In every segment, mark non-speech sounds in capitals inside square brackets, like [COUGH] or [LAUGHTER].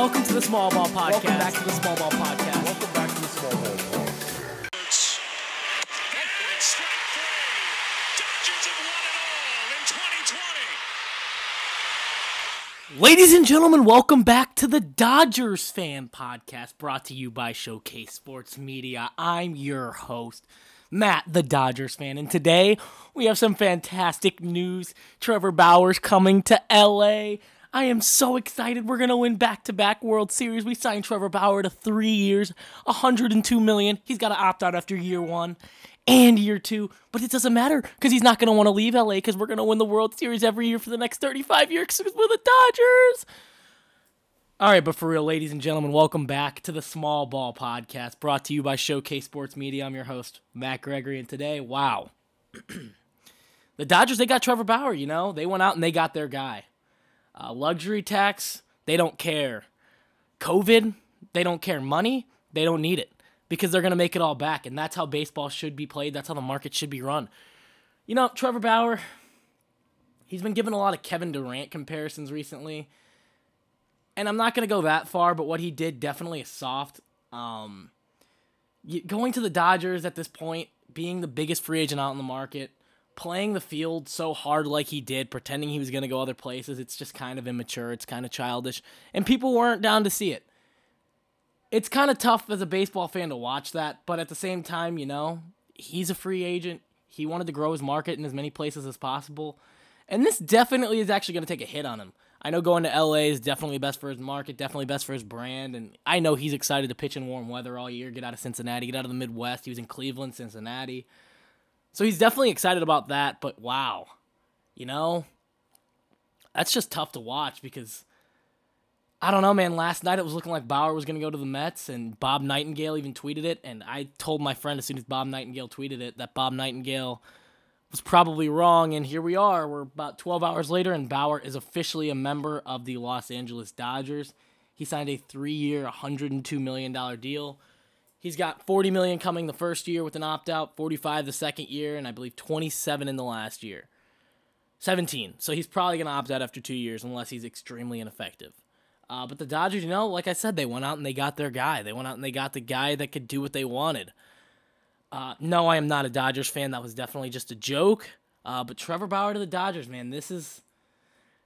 welcome to the Small Ball Podcast. Welcome back to the Small Ball Podcast. Welcome back to the small ball. Strike three. Dodgers have won it all in 2020. Ladies and gentlemen, welcome back to the Dodgers Fan Podcast brought to you by Showcase Sports Media. I'm your host, Matt, the Dodgers fan, and today we have some fantastic news. Trevor Bauer's coming to LA. I am so excited. We're to win back-to-back World Series. We signed Trevor Bauer to 3 years, 102 million. He's got to opt out after year 1 and year 2, but it doesn't matter cuz he's not to want to leave LA cuz we're to win the World Series every year for the next 35 years we're the Dodgers. All right, but for real, ladies and gentlemen, welcome back to the Small Ball Podcast, brought to you by Showcase Sports Media. I'm your host, Matt Gregory, and today, wow, [CLEARS THROAT] the Dodgers they got Trevor Bauer. You know, they went out and they got their guy. Uh, luxury tax, they don't care. COVID, they don't care. Money, they don't need it because they're gonna make it all back, and that's how baseball should be played. That's how the market should be run. You know, Trevor Bauer, he's been given a lot of Kevin Durant comparisons recently and I'm not gonna go that far, but what he did definitely is soft. Um, going to the Dodgers at this point, being the biggest free agent out in the market, playing the field so hard like he did, pretending he was gonna go other places, it's just kind of immature. It's kind of childish, and people weren't down to see it. It's kind of tough as a baseball fan to watch that, but at the same time, you know, he's a free agent. He wanted to grow his market in as many places as possible. And this definitely is actually going to take a hit on him. I know going to LA is definitely best for his market, definitely best for his brand, and I know he's excited to pitch in warm weather all year, get out of Cincinnati, get out of the Midwest. He was in Cleveland, Cincinnati. So he's definitely excited about that, but wow. You know, that's just tough to watch because I don't know, man. Last night it was looking like Bauer was going to go to the Mets, and Bob Nightingale even tweeted it. And I told my friend as soon as Bob Nightingale tweeted it that Bob Nightingale was probably wrong. And here we are. We're about 12 hours later, and Bauer is officially a member of the Los Angeles Dodgers. He signed a three-year, 102 million dollar deal. He's got 40 million coming the first year with an opt-out, 45 the second year, and I believe 27 in the last year. 17. So he's probably going to opt out after two years unless he's extremely ineffective. Uh, but the Dodgers, you know, like I said, they went out and they got their guy. They went out and they got the guy that could do what they wanted. Uh, no, I am not a Dodgers fan. That was definitely just a joke. Uh, but Trevor Bauer to the Dodgers, man, this is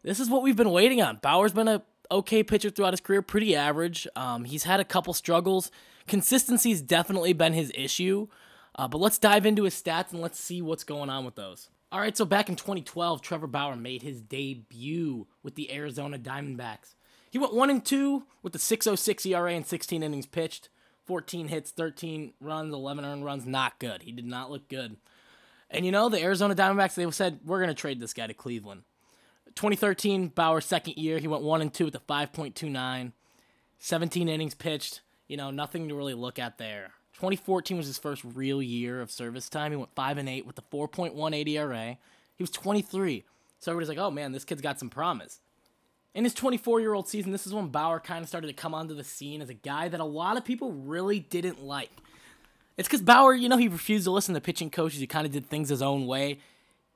this is what we've been waiting on. Bauer's been a okay pitcher throughout his career, pretty average. Um, he's had a couple struggles. Consistency's definitely been his issue. Uh, but let's dive into his stats and let's see what's going on with those. All right, so back in 2012, Trevor Bauer made his debut with the Arizona Diamondbacks. He went 1 and 2 with the 606 ERA and 16 innings pitched, 14 hits, 13 runs, 11 earned runs. Not good. He did not look good. And you know, the Arizona Diamondbacks, they said, we're going to trade this guy to Cleveland. 2013, Bauer's second year, he went 1 and 2 with a 5.29, 17 innings pitched. You know, nothing to really look at there. 2014 was his first real year of service time. He went 5 and 8 with a 4.18 ERA. He was 23. So everybody's like, oh man, this kid's got some promise. In his 24 year old season, this is when Bauer kind of started to come onto the scene as a guy that a lot of people really didn't like. It's because Bauer, you know, he refused to listen to pitching coaches. He kind of did things his own way.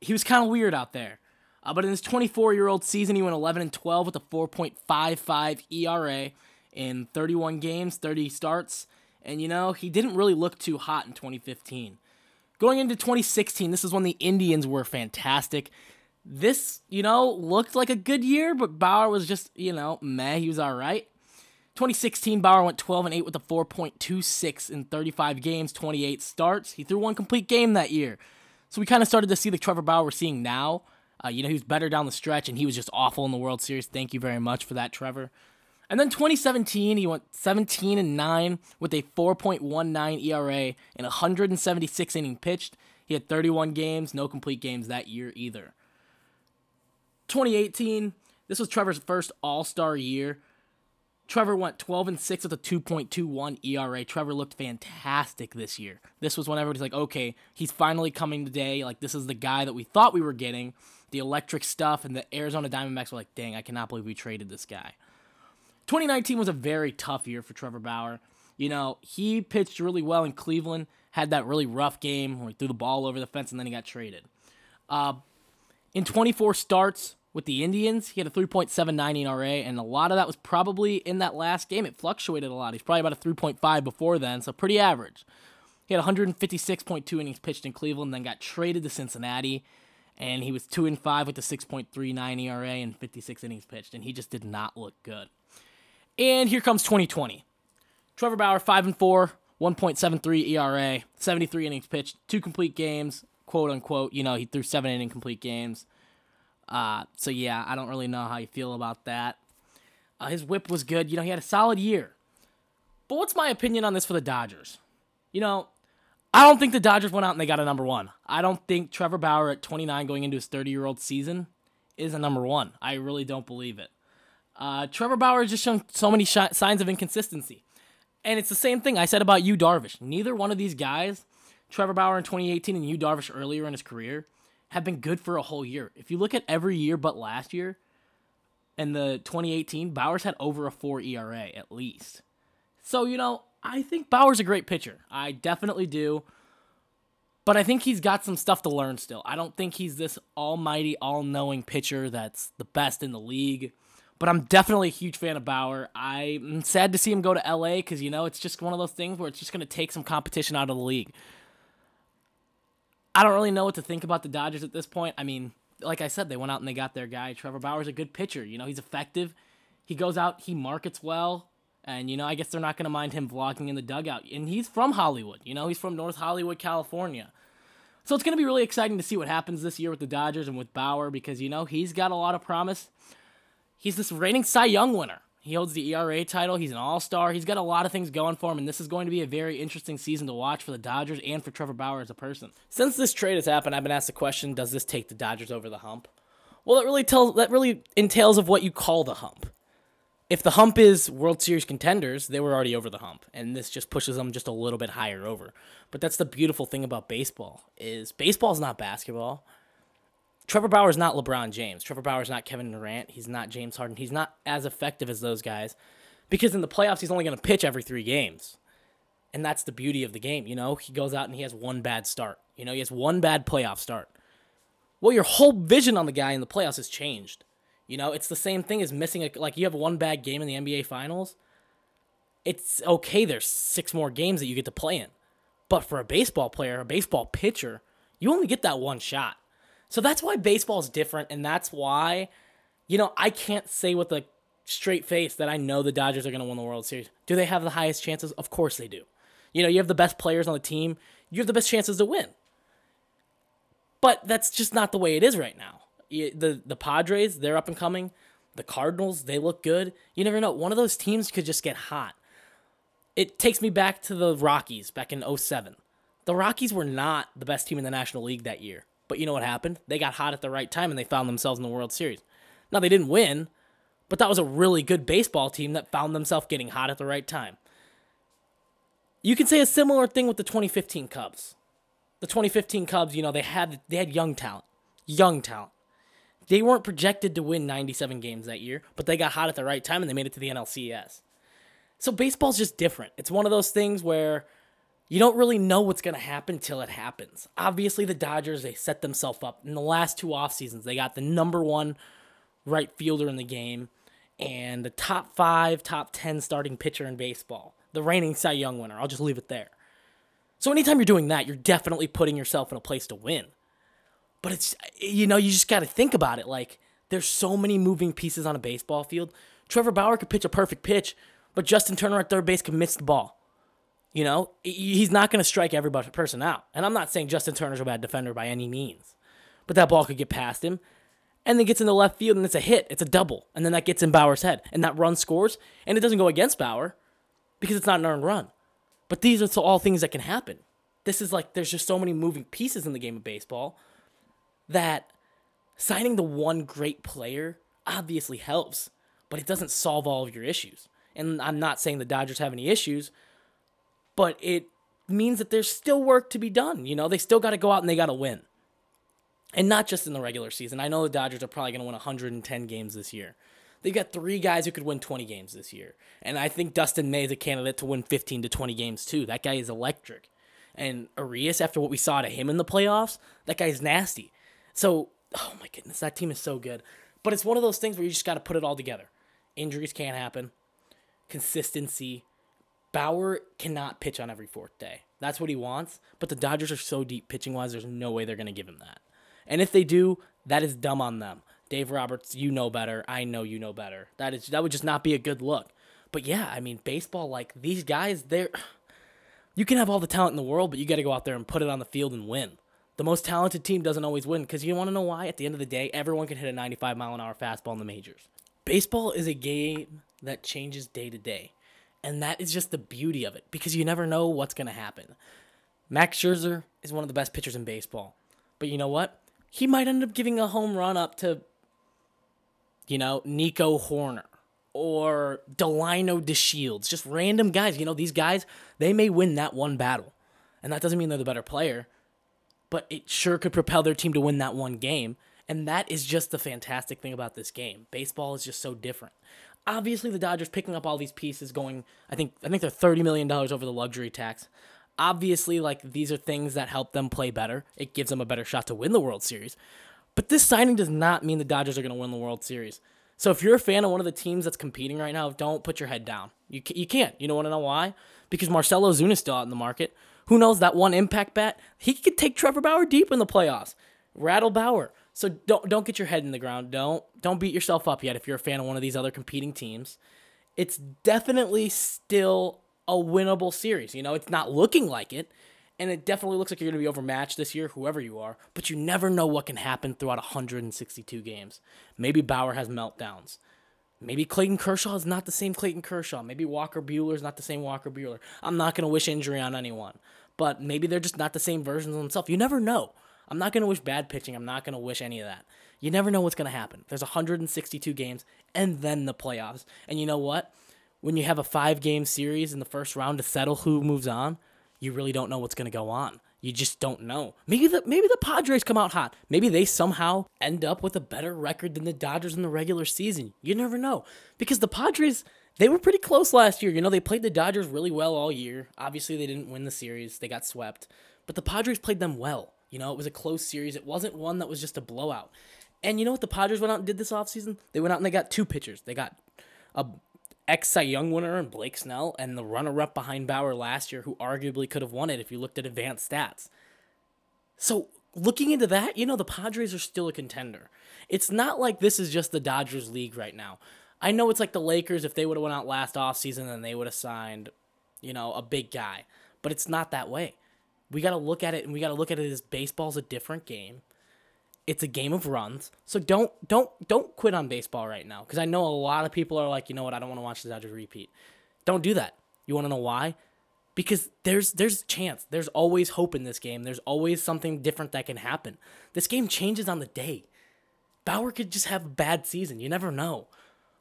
He was kind of weird out there. Uh, but in his 24 year old season, he went 11 and 12 with a 4.55 ERA in 31 games, 30 starts. And, you know, he didn't really look too hot in 2015. Going into 2016, this is when the Indians were fantastic. This, you know, looked like a good year, but Bauer was just, you know, meh. He was all right. 2016, Bauer went 12 and 8 with a 4.26 in 35 games, 28 starts. He threw one complete game that year. So we kind of started to see the Trevor Bauer we're seeing now. Uh, you know, he was better down the stretch, and he was just awful in the World Series. Thank you very much for that, Trevor. And then 2017, he went 17 and 9 with a 4.19 ERA and 176 inning pitched. He had 31 games, no complete games that year either. 2018, this was Trevor's first All Star year. Trevor went 12 and 6 with a 2.21 ERA. Trevor looked fantastic this year. This was when everybody's like, okay, he's finally coming today. Like, this is the guy that we thought we were getting. The electric stuff, and the Arizona Diamondbacks were like, dang, I cannot believe we traded this guy. 2019 was a very tough year for Trevor Bauer. You know, he pitched really well in Cleveland, had that really rough game where he threw the ball over the fence and then he got traded. Uh, in 24 starts, with the Indians, he had a 3.79 ERA, and a lot of that was probably in that last game. It fluctuated a lot. He's probably about a 3.5 before then, so pretty average. He had 156.2 innings pitched in Cleveland, then got traded to Cincinnati, and he was 2 and 5 with a 6.39 ERA and 56 innings pitched, and he just did not look good. And here comes 2020. Trevor Bauer 5 and 4, 1.73 ERA, 73 innings pitched, two complete games, quote unquote. You know, he threw seven inning complete games. Uh, so yeah, I don't really know how you feel about that. Uh, his whip was good. You know, he had a solid year. But what's my opinion on this for the Dodgers? You know, I don't think the Dodgers went out and they got a number one. I don't think Trevor Bauer at 29 going into his 30 year old season is a number one. I really don't believe it. Uh, Trevor Bauer has just shown so many sh- signs of inconsistency. And it's the same thing I said about Yu Darvish. Neither one of these guys, Trevor Bauer in 2018 and Yu Darvish earlier in his career, have been good for a whole year. If you look at every year but last year, in the 2018, Bauer's had over a 4 ERA at least. So, you know, I think Bauer's a great pitcher. I definitely do. But I think he's got some stuff to learn still. I don't think he's this almighty, all knowing pitcher that's the best in the league. But I'm definitely a huge fan of Bauer. I'm sad to see him go to LA because, you know, it's just one of those things where it's just going to take some competition out of the league. I don't really know what to think about the Dodgers at this point. I mean, like I said, they went out and they got their guy. Trevor Bauer's a good pitcher. You know, he's effective. He goes out, he markets well. And, you know, I guess they're not going to mind him vlogging in the dugout. And he's from Hollywood. You know, he's from North Hollywood, California. So it's going to be really exciting to see what happens this year with the Dodgers and with Bauer because, you know, he's got a lot of promise. He's this reigning Cy Young winner. He holds the ERA title. He's an all star. He's got a lot of things going for him, and this is going to be a very interesting season to watch for the Dodgers and for Trevor Bauer as a person. Since this trade has happened, I've been asked the question: Does this take the Dodgers over the hump? Well, it really tells that really entails of what you call the hump. If the hump is World Series contenders, they were already over the hump, and this just pushes them just a little bit higher over. But that's the beautiful thing about baseball is baseball's not basketball. Trevor Bauer is not LeBron James. Trevor Bauer is not Kevin Durant. He's not James Harden. He's not as effective as those guys because in the playoffs, he's only going to pitch every three games. And that's the beauty of the game. You know, he goes out and he has one bad start. You know, he has one bad playoff start. Well, your whole vision on the guy in the playoffs has changed. You know, it's the same thing as missing a, like you have one bad game in the NBA finals. It's okay, there's six more games that you get to play in. But for a baseball player, a baseball pitcher, you only get that one shot. So that's why baseball is different, and that's why, you know, I can't say with a straight face that I know the Dodgers are going to win the World Series. Do they have the highest chances? Of course they do. You know, you have the best players on the team, you have the best chances to win. But that's just not the way it is right now. The the Padres, they're up and coming. The Cardinals, they look good. You never know. One of those teams could just get hot. It takes me back to the Rockies back in 07. The Rockies were not the best team in the National League that year. But you know what happened? They got hot at the right time and they found themselves in the World Series. Now they didn't win, but that was a really good baseball team that found themselves getting hot at the right time. You can say a similar thing with the 2015 Cubs. The 2015 Cubs, you know, they had they had young talent. Young talent. They weren't projected to win 97 games that year, but they got hot at the right time and they made it to the NLCS. So baseball's just different. It's one of those things where you don't really know what's going to happen till it happens. Obviously, the Dodgers, they set themselves up. In the last two off seasons, they got the number one right fielder in the game and the top five, top 10 starting pitcher in baseball, the reigning Cy Young winner. I'll just leave it there. So, anytime you're doing that, you're definitely putting yourself in a place to win. But it's, you know, you just got to think about it. Like, there's so many moving pieces on a baseball field. Trevor Bauer could pitch a perfect pitch, but Justin Turner at third base could miss the ball. You know, he's not going to strike every person out. And I'm not saying Justin Turner's a bad defender by any means, but that ball could get past him and then gets in the left field and it's a hit. It's a double. And then that gets in Bauer's head and that run scores and it doesn't go against Bauer because it's not an earned run. But these are all things that can happen. This is like, there's just so many moving pieces in the game of baseball that signing the one great player obviously helps, but it doesn't solve all of your issues. And I'm not saying the Dodgers have any issues but it means that there's still work to be done. You know, they still got to go out and they got to win. And not just in the regular season. I know the Dodgers are probably going to win 110 games this year. They've got three guys who could win 20 games this year. And I think Dustin May is a candidate to win 15 to 20 games too. That guy is electric. And Urias, after what we saw to him in the playoffs, that guy's nasty. So, oh my goodness, that team is so good. But it's one of those things where you just got to put it all together. Injuries can't happen. Consistency. Bauer cannot pitch on every fourth day. That's what he wants. But the Dodgers are so deep pitching wise, there's no way they're going to give him that. And if they do, that is dumb on them. Dave Roberts, you know better. I know you know better. That is that would just not be a good look. But yeah, I mean, baseball like these guys, they're [SIGHS] you can have all the talent in the world, but you got to go out there and put it on the field and win. The most talented team doesn't always win because you want to know why? At the end of the day, everyone can hit a 95 mile an hour fastball in the majors. Baseball is a game that changes day to day. And that is just the beauty of it because you never know what's going to happen. Max Scherzer is one of the best pitchers in baseball. But you know what? He might end up giving a home run up to, you know, Nico Hoerner or Delino DeShields. Just random guys. You know, these guys, they may win that one battle. And that doesn't mean they're the better player, but it sure could propel their team to win that one game. And that is just the fantastic thing about this game. Baseball is just so different. Obviously, the Dodgers picking up all these pieces, going. I think I think they're thirty million dollars over the luxury tax. Obviously, like these are things that help them play better. It gives them a better shot to win the World Series. But this signing does not mean the Dodgers are going to win the World Series. So if you're a fan of one of the teams that's competing right now, don't put your head down. You you can't. You don't want to know why? Because Marcell Ozuna is still out in the market. Who knows that one impact bat? He could take Trevor Bauer deep in the playoffs. Rattle Bauer. So don't don't get your head in the ground. Don't don't beat yourself up yet if you're a fan of one of these other competing teams. It's definitely still a winnable series. You know, it's not looking like it, and it definitely looks like you're going to be overmatched this year, whoever you are. But you never know what can happen throughout 162 games. Maybe Bauer has meltdowns. Maybe Clayton Kershaw is not the same Clayton Kershaw. Maybe Walker Buehler is not the same Walker Buehler. I'm not going to wish injury on anyone, but maybe they're just not the same versions of themselves. You never know. I'm not going to wish bad pitching. I'm not going to wish any of that. You never know what's going to happen. There's 162 games and then the playoffs. And you know what? When you have a five game series in the first round to settle who moves on, you really don't know what's going to go on. You just don't know. Maybe the maybe the Padres come out hot. Maybe they somehow end up with a better record than the Dodgers in the regular season. You never know. Because the Padres they were pretty close last year. You know, they played the Dodgers really well all year. Obviously, they didn't win the series. They got swept. But the Padres played them well. You know, it was a close series. It wasn't one that was just a blowout. And you know what the Padres went out and did this offseason? They went out and they got two pitchers. They got a ex Cy Young winner and Blake Snell, and the runner up behind Bauer last year, who arguably could have won it if you looked at advanced stats. So looking into that, you know, the Padres are still a contender. It's not like this is just the Dodgers league right now. I know it's like the Lakers, if they would have went out last offseason, then they would have signed, you know, a big guy. But it's not that way. We got to look at it and we got to look at it as baseball's a different game. It's a game of runs. So don't don't don't quit on baseball right now because I know a lot of people are like, "You know what? I don't want to watch the Dodgers repeat." Don't do that. You want to know why? Because there's there's chance. There's always hope in this game. There's always something different that can happen. This game changes on the day. Bauer could just have a bad season. You never know.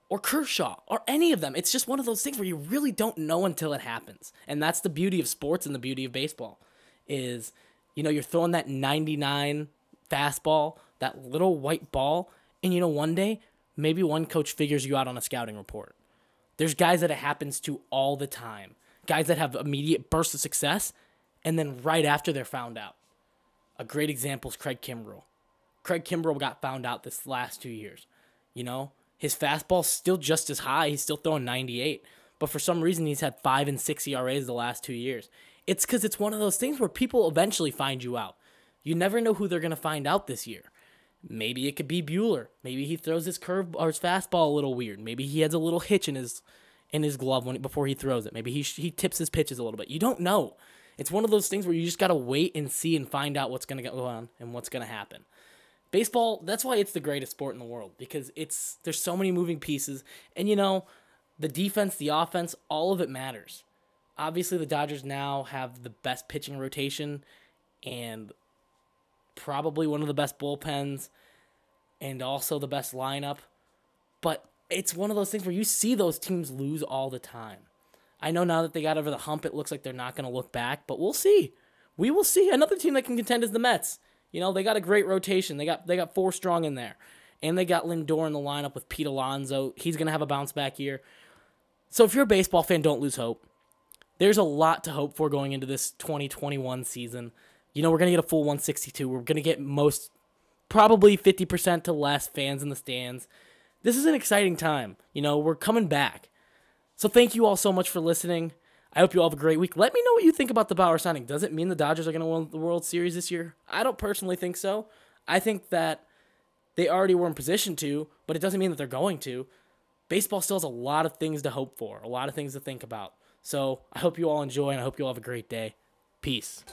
Or Kershaw, or any of them. It's just one of those things where you really don't know until it happens. And that's the beauty of sports and the beauty of baseball is, you know, you're throwing that 99 fastball, that little white ball, and you know, one day, maybe one coach figures you out on a scouting report. There's guys that it happens to all the time. Guys that have immediate bursts of success, and then right after they're found out. A great example is Craig Kimbrel. Craig Kimbrel got found out this last two years. You know, his fastball's still just as high. He's still throwing 98. But for some reason, he's had five and six ERAs the last two years. It's because it's one of those things where people eventually find you out. You never know who they're going to find out this year. Maybe it could be Buehler. Maybe he throws his curve or his fastball a little weird. Maybe he has a little hitch in his in his glove when before he throws it. Maybe he he tips his pitches a little bit. You don't know. It's one of those things where you just got to wait and see and find out what's going to go on and what's going to happen. Baseball, that's why it's the greatest sport in the world because it's there's so many moving pieces and you know, the defense, the offense, all of it matters. Obviously, the Dodgers now have the best pitching rotation and probably one of the best bullpens and also the best lineup. But it's one of those things where you see those teams lose all the time. I know now that they got over the hump, it looks like they're not going to look back, but we'll see. We will see. Another team that can contend is the Mets. You know, they got a great rotation. They got they got four strong in there. And they got Lindor in the lineup with Pete Alonso. He's going to have a bounce back year. So if you're a baseball fan, don't lose hope there's a lot to hope for going into this 2021 season. You know, we're going to get a full 162. We're going to get most probably 50% to less fans in the stands. This is an exciting time. You know, we're coming back. So thank you all so much for listening. I hope you all have a great week. Let me know what you think about the Bauer signing. Does it mean the Dodgers are going to win the World Series this year? I don't personally think so. I think that they already were in position to, but it doesn't mean that they're going to. Baseball still has a lot of things to hope for, a lot of things to think about. So I hope you all enjoy, and I hope you all have a great day. Peace.